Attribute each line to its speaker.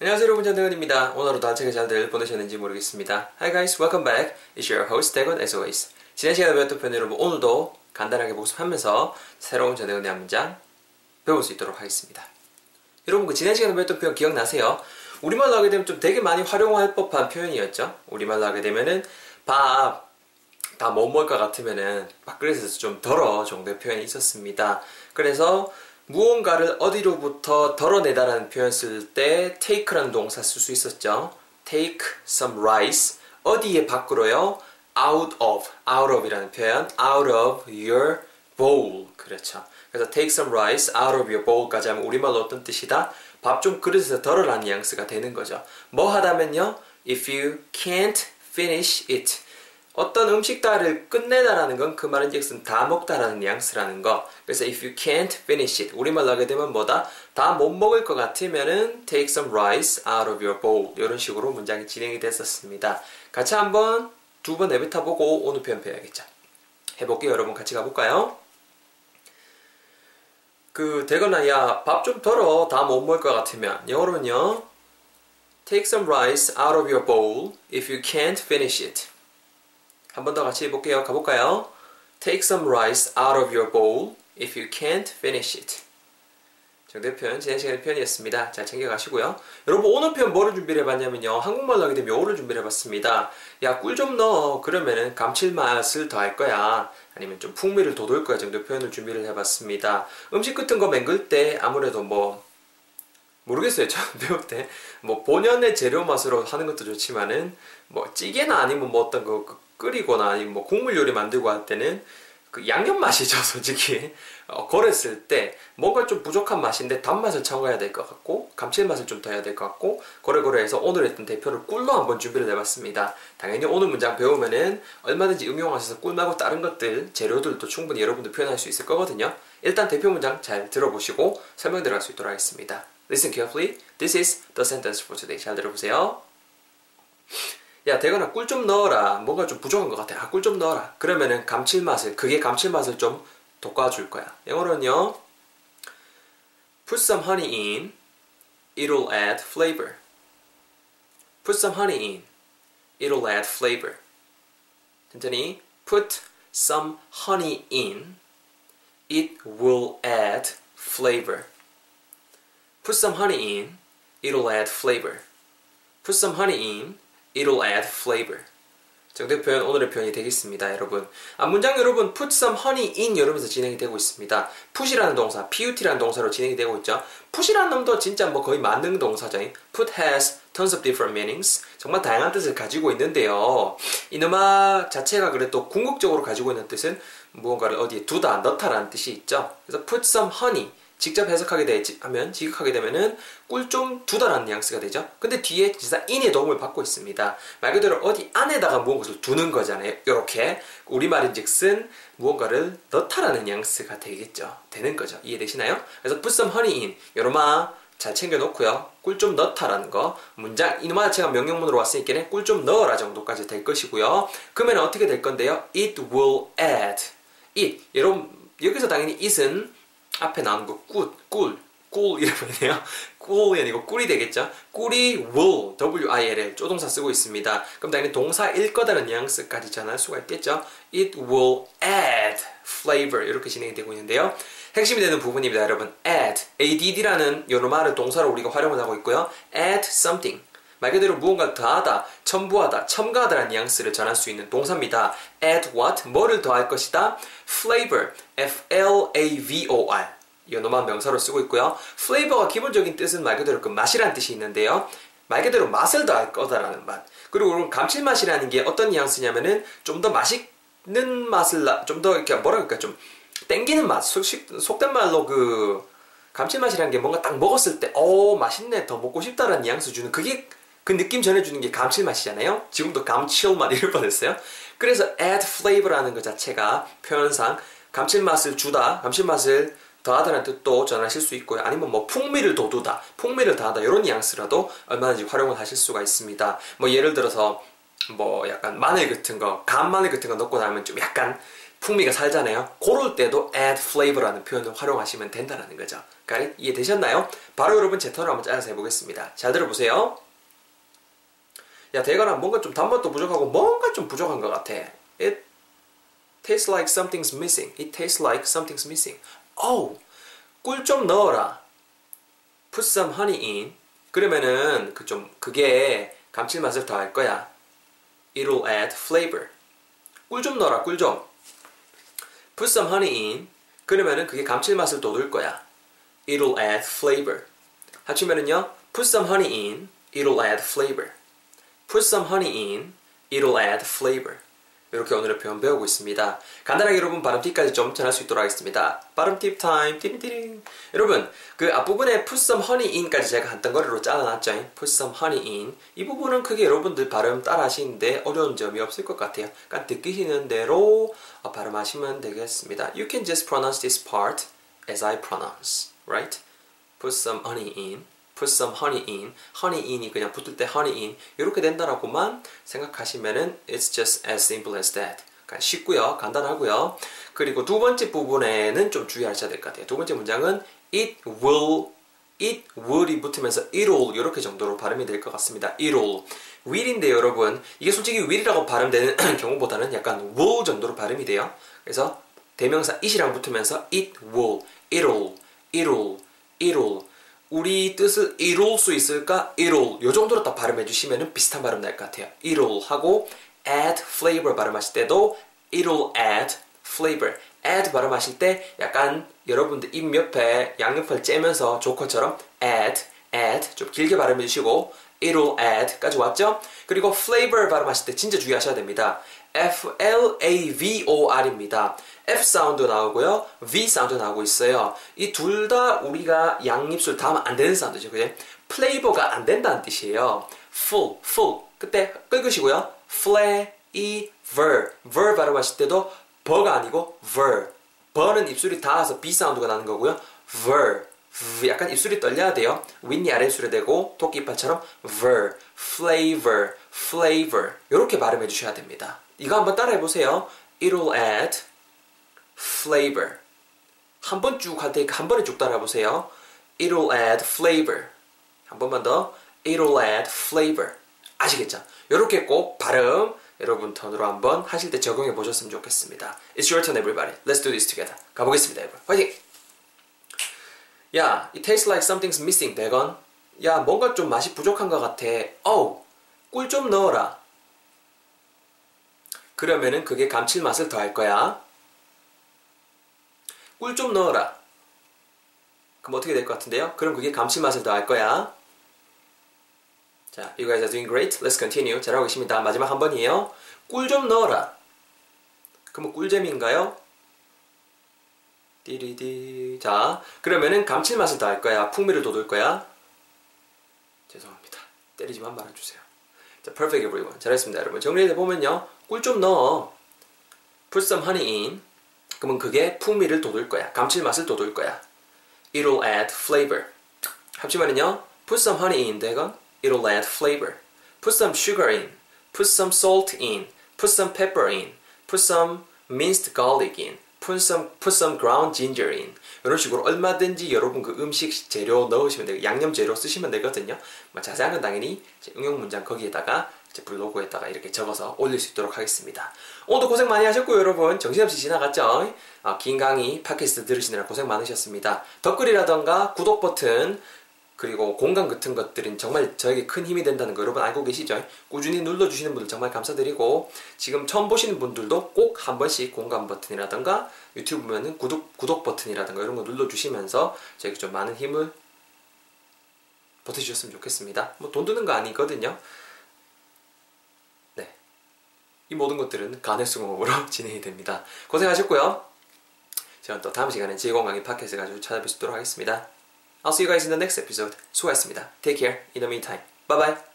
Speaker 1: 안녕하세요 여러분 전대건입니다. 오늘도 단체가 잘들 보내셨는지 모르겠습니다. Hi guys, welcome back. It's your host 대건 as always. 지난 시간에 배웠던 표현 여러분 오늘도 간단하게 복습하면서 새로운 전대건의 한 문장 배울 수 있도록 하겠습니다. 여러분 그 지난 시간에 배웠던 표현 기억나세요? 우리말로 하게 되면 좀 되게 많이 활용할 법한 표현이었죠. 우리말로 하게 되면은 밥다못 먹을 것 같으면은 밥그릇에서 좀 덜어 정도의 표현이 있었습니다. 그래서 무언가를 어디로부터 덜어내다라는 표현 쓸 때 take라는 동사 쓸 수 있었죠. take some rice 어디에 밖으로요? out of out of이라는 표현 out of your bowl 그렇죠. 그래서 take some rice out of your bowl까지 하면 우리말로 어떤 뜻이다? 밥 좀 그릇에서 덜어라는 뉘앙스가 되는 거죠. 뭐 하다면요? if you can't finish it 어떤 음식다를 끝내다라는 건 그 말은 즉슨 다 먹다라는 뉘앙스라는 거. 그래서 if you can't finish it 우리말로 하게 되면 뭐다? 다 못 먹을 것 같으면은 take some rice out of your bowl 이런 식으로 문장이 진행이 됐었습니다. 같이 한번 두 번 내뱉어 보고 오늘 표현 배워야겠죠. 해볼게요. 여러분 같이 가볼까요? 그 되거나 야밥 좀 덜어 다 못 먹을 것 같으면 영어로는요 take some rice out of your bowl if you can't finish it 한 번 더 같이 해볼게요. 가볼까요? Take some rice out of your bowl if you can't finish it. 정도의 표현, 지난 시간의 표현이었습니다. 잘 챙겨가시고요. 여러분, 오늘 표현 뭐를 준비를 해봤냐면요. 한국말로 하게 되면 요를 준비를 해봤습니다. 야, 꿀 좀 넣어. 그러면은 감칠맛을 더할 거야. 아니면 좀 풍미를 돋울 거야 정도 표현을 준비를 해봤습니다. 음식 같은 거 맹글 때 아무래도 뭐 모르겠어요. 처음 배울 때. 뭐 본연의 재료 맛으로 하는 것도 좋지만은 뭐 찌개나 아니면 뭐 어떤 거 끓이거나 아니면 뭐 국물 요리 만들고 할 때는 그 양념 맛이죠, 솔직히. 어, 그랬을 때 뭔가 좀 부족한 맛인데 단맛을 첨가해야 될 것 같고 감칠맛을 좀 더 해야 될 것 같고 고래고래해서 오늘 했던 대표를 꿀로 한번 준비를 해봤습니다. 당연히 오늘 문장 배우면은 얼마든지 응용하셔서 꿀 말고 다른 것들 재료들도 충분히 여러분들 표현할 수 있을 거거든요. 일단 대표 문장 잘 들어보시고 설명 들어갈 수 있도록 하겠습니다. Listen carefully. This is the sentence for today. 잘 들어보세요. 야 대건아 꿀 좀 넣어라 뭔가 좀 부족한 것 같아 아, 꿀 좀 넣어라 그러면은 감칠맛을 그게 감칠맛을 좀 돋궈줄 거야 영어로는요 put some honey in it'll add flavor put some honey in it'll add flavor 천천히 put some honey in it will add flavor put some honey in it'll add flavor put some honey in it'll add flavor. 정도의 표현 오늘의 표현이 되겠습니다, 여러분. 아, 문장 여러분 put some honey in 여러분에서 진행이 되고 있습니다. put이라는 동사, put라는 동사로 진행이 되고 있죠. put이라는 놈도 진짜 뭐 거의 만능 동사죠. put has tons of different meanings. 정말 다양한 뜻을 가지고 있는데요. 이놈아 자체가 그래도 궁극적으로 가지고 있는 뜻은 무언가를 어디에 두다, 넣다라는 뜻이 있죠. 그래서 put some honey 직접 해석하게 되면 지극하게 되면은 꿀 좀 두다라는 뉘앙스가 되죠. 근데 뒤에 진짜 인의 도움을 받고 있습니다. 말 그대로 어디 안에다가 무언가를 두는 거잖아요. 이렇게 우리말인즉슨 무언가를 넣다라는 뉘앙스가 되겠죠. 되는 거죠. 이해되시나요? 그래서 put some honey in 요로마 잘 챙겨놓고요. 꿀 좀 넣다라는 거 문장 이놈아 자체가 명령문으로 왔으니까 꿀 좀 넣어라 정도까지 될 것이고요. 그러면 어떻게 될 건데요? It will add. it 여러분 여기서 당연히 it은 앞에 나오는 거 꿀, 꿀, 꿀 이러면요. 꿀이 아니고 꿀이 되겠죠. 꿀이 will, w-i-l-l 조동사 쓰고 있습니다. 그럼 당연히 동사일 거다라는 뉘앙스까지 전할 수가 있겠죠. It will add flavor 이렇게 진행이 되고 있는데요. 핵심이 되는 부분입니다, 여러분. add, add라는 요런 말을 동사로 우리가 활용을 하고 있고요. add something. 말 그대로 무언가 더하다, 첨부하다, 첨가하다라는 뉘앙스를 전할 수 있는 동사입니다. add what? 뭐를 더할 것이다? flavor, f-l-a-v-o-r 연어만 명사로 쓰고 있고요. flavor가 기본적인 뜻은 말 그대로 그 맛이라는 뜻이 있는데요. 말 그대로 맛을 더할 거다라는 맛. 그리고 감칠맛이라는 게 어떤 뉘앙스냐면은 좀 더 맛있는 맛을 좀 더 이렇게 뭐라 그럴까 좀 땡기는 맛. 속, 속된 말로 그 감칠맛이라는 게 뭔가 딱 먹었을 때, 어 맛있네, 더 먹고 싶다라는 뉘앙스 주는 그게 그 느낌 전해주는 게 감칠맛이잖아요. 지금도 감칠맛 이럴 뻔했어요. 그래서 add flavor라는 것 자체가 표현상 감칠맛을 주다, 감칠맛을 더하다는 뜻도 전하실 수 있고요. 아니면 뭐 풍미를 돋우다, 풍미를 더하다 이런 뉘앙스라도 얼마든지 활용을 하실 수가 있습니다. 뭐 예를 들어서 뭐 약간 마늘 같은 거, 간 마늘 같은 거 넣고 나면 좀 약간 풍미가 살잖아요. 그럴 때도 add flavor라는 표현을 활용하시면 된다는 거죠. 그러니까 이해되셨나요? 바로 여러분 제 턴을 한번 짜서 해보겠습니다. 잘 들어보세요. 야, 대가라 뭔가 좀 단맛도 부족하고 뭔가 좀 부족한 것 같아. It tastes like something's missing. It tastes like something's missing. Oh, 꿀 좀 넣어라. Put some honey in. 그러면은 그 좀 그게 감칠맛을 더할 거야. It'll add flavor. 꿀 좀 넣어라. 꿀 좀. Put some honey in. 그러면은 그게 감칠맛을 돋을 거야. It'll add flavor. 합치면은요. Put some honey in. It'll add flavor. Put some honey in. It'll add flavor. 이렇게 오늘의 표현 배우고 있습니다. 간단하게 여러분 발음 팁까지 좀 전할 수 있도록 하겠습니다. 발음 팁 타임 띠리띠링 여러분 그 앞부분에 put some honey in까지 제가 한 덩어리로 잘라놨죠. put some honey in 이 부분은 크게 여러분들 발음 따라 하시는데 어려운 점이 없을 것 같아요. 그러니까 느끼시는 대로 발음하시면 되겠습니다. You can just pronounce this part as I pronounce, right? Put some honey in put some honey in, honey in이 그냥 붙을 때 honey in 이렇게 된다라고만 생각하시면은 it's just as simple as that. 그러니까 쉽고요, 간단하고요. 그리고 두 번째 부분에는 좀 주의하셔야 될 것 같아요. 두 번째 문장은 it will, it will이 붙으면서 it'll 이렇게 정도로 발음이 될 것 같습니다. it'll will인데 여러분 이게 솔직히 will이라고 발음되는 경우보다는 약간 will 정도로 발음이 돼요. 그래서 대명사 it이랑 붙으면서 it will, it'll, it'll, it'll 우리 뜻을 이룰 수 있을까? 이룰. 요 정도로 딱 발음해 주시면 비슷한 발음 날 것 같아요. 이룰 하고 add flavor 발음하실 때도 it'll add flavor. add 발음하실 때 약간 여러분들 입 옆에 양옆을 째면서 조커처럼 add, add 좀 길게 발음해 주시고 it'll add까지 왔죠? 그리고 flavor 발음하실 때 진짜 주의하셔야 됩니다. F-L-A-V-O-R입니다. F 사운드 나오고요. V 사운드 나오고 있어요. 이 둘 다 우리가 양입술 닿으면 안 되는 사운드죠. 그죠? 플레이버가 안 된다는 뜻이에요. full, full. 그때 긁으시고요. flavor, ver 발음하실 때도 버가 아니고 ver. 버는 입술이 닿아서 B 사운드가 나는 거고요. ver, 약간 입술이 떨려야 돼요. 윗니 아래 입술에 대고 토끼 이빨처럼 ver, flavor, flavor 이렇게 발음해 주셔야 됩니다. 이거 한번 따라해 보세요. It'll add flavor. 한 번 쭉 할 테니까 한 번에 쭉 따라해 보세요. It'll add flavor. 한 번만 더. It'll add flavor. 아시겠죠? 이렇게 꼭 발음 여러분 턴으로 한번 하실 때 적용해 보셨으면 좋겠습니다. It's your turn, everybody. Let's do this together. 가보겠습니다, 여러분. 화이팅! 야, it tastes like something's missing, 대건. 야, 뭔가 좀 맛이 부족한 것 같아. 어우, 꿀 좀 넣어라. 그러면은 그게 감칠맛을 더할 거야. 꿀 좀 넣어라. 그럼 어떻게 될 것 같은데요? 그럼 그게 감칠맛을 더할 거야. 자, you guys are doing great. Let's continue. 잘하고 계십니다. 마지막 한 번이에요. 꿀 좀 넣어라. 그럼 꿀잼인가요? 띠리디. 자, 그러면은 감칠맛을 더할 거야. 풍미를 돋을 거야. 죄송합니다. 때리지만 말아주세요. 자, perfect everyone. 잘했습니다, 여러분. 정리해 보면요. 꿀 좀 넣어. Put some honey in. 그러면 그게 풍미를 돋을 거야. 감칠맛을 돋을 거야. It'll add flavor. 합치면은요. Put some honey in. 대건 It'll add flavor. Put some sugar in. Put some salt in. Put some pepper in. Put some minced garlic in. Put some, put some ground ginger in. 이런 식으로 얼마든지 여러분 그 음식 재료 넣으시면 되고 양념 재료 쓰시면 되거든요. 뭐 자세한 건 당연히 응용 문장 거기에다가 제 블로그에다가 이렇게 적어서 올릴 수 있도록 하겠습니다. 오늘도 고생 많이 하셨고요, 여러분. 정신없이 지나갔죠? 아, 긴 강의 팟캐스트 들으시느라 고생 많으셨습니다. 댓글이라던가 구독 버튼 그리고 공감 같은 것들은 정말 저에게 큰 힘이 된다는 거 여러분 알고 계시죠? 꾸준히 눌러주시는 분들 정말 감사드리고 지금 처음 보시는 분들도 꼭 한 번씩 공감 버튼이라던가 유튜브 보면은 구독, 구독 버튼이라던가 이런 거 눌러주시면서 저에게 좀 많은 힘을 보태주셨으면 좋겠습니다. 뭐 돈 드는 거 아니거든요. 네. 이 모든 것들은 가능성으로 진행이 됩니다. 고생하셨고요. 저는 또 다음 시간에 즐거운 강의 팟캐스트 가지고 찾아뵙도록 하겠습니다. I'll see you guys in the next episode. 수고하셨습니다. Take care. In the meantime. Bye bye.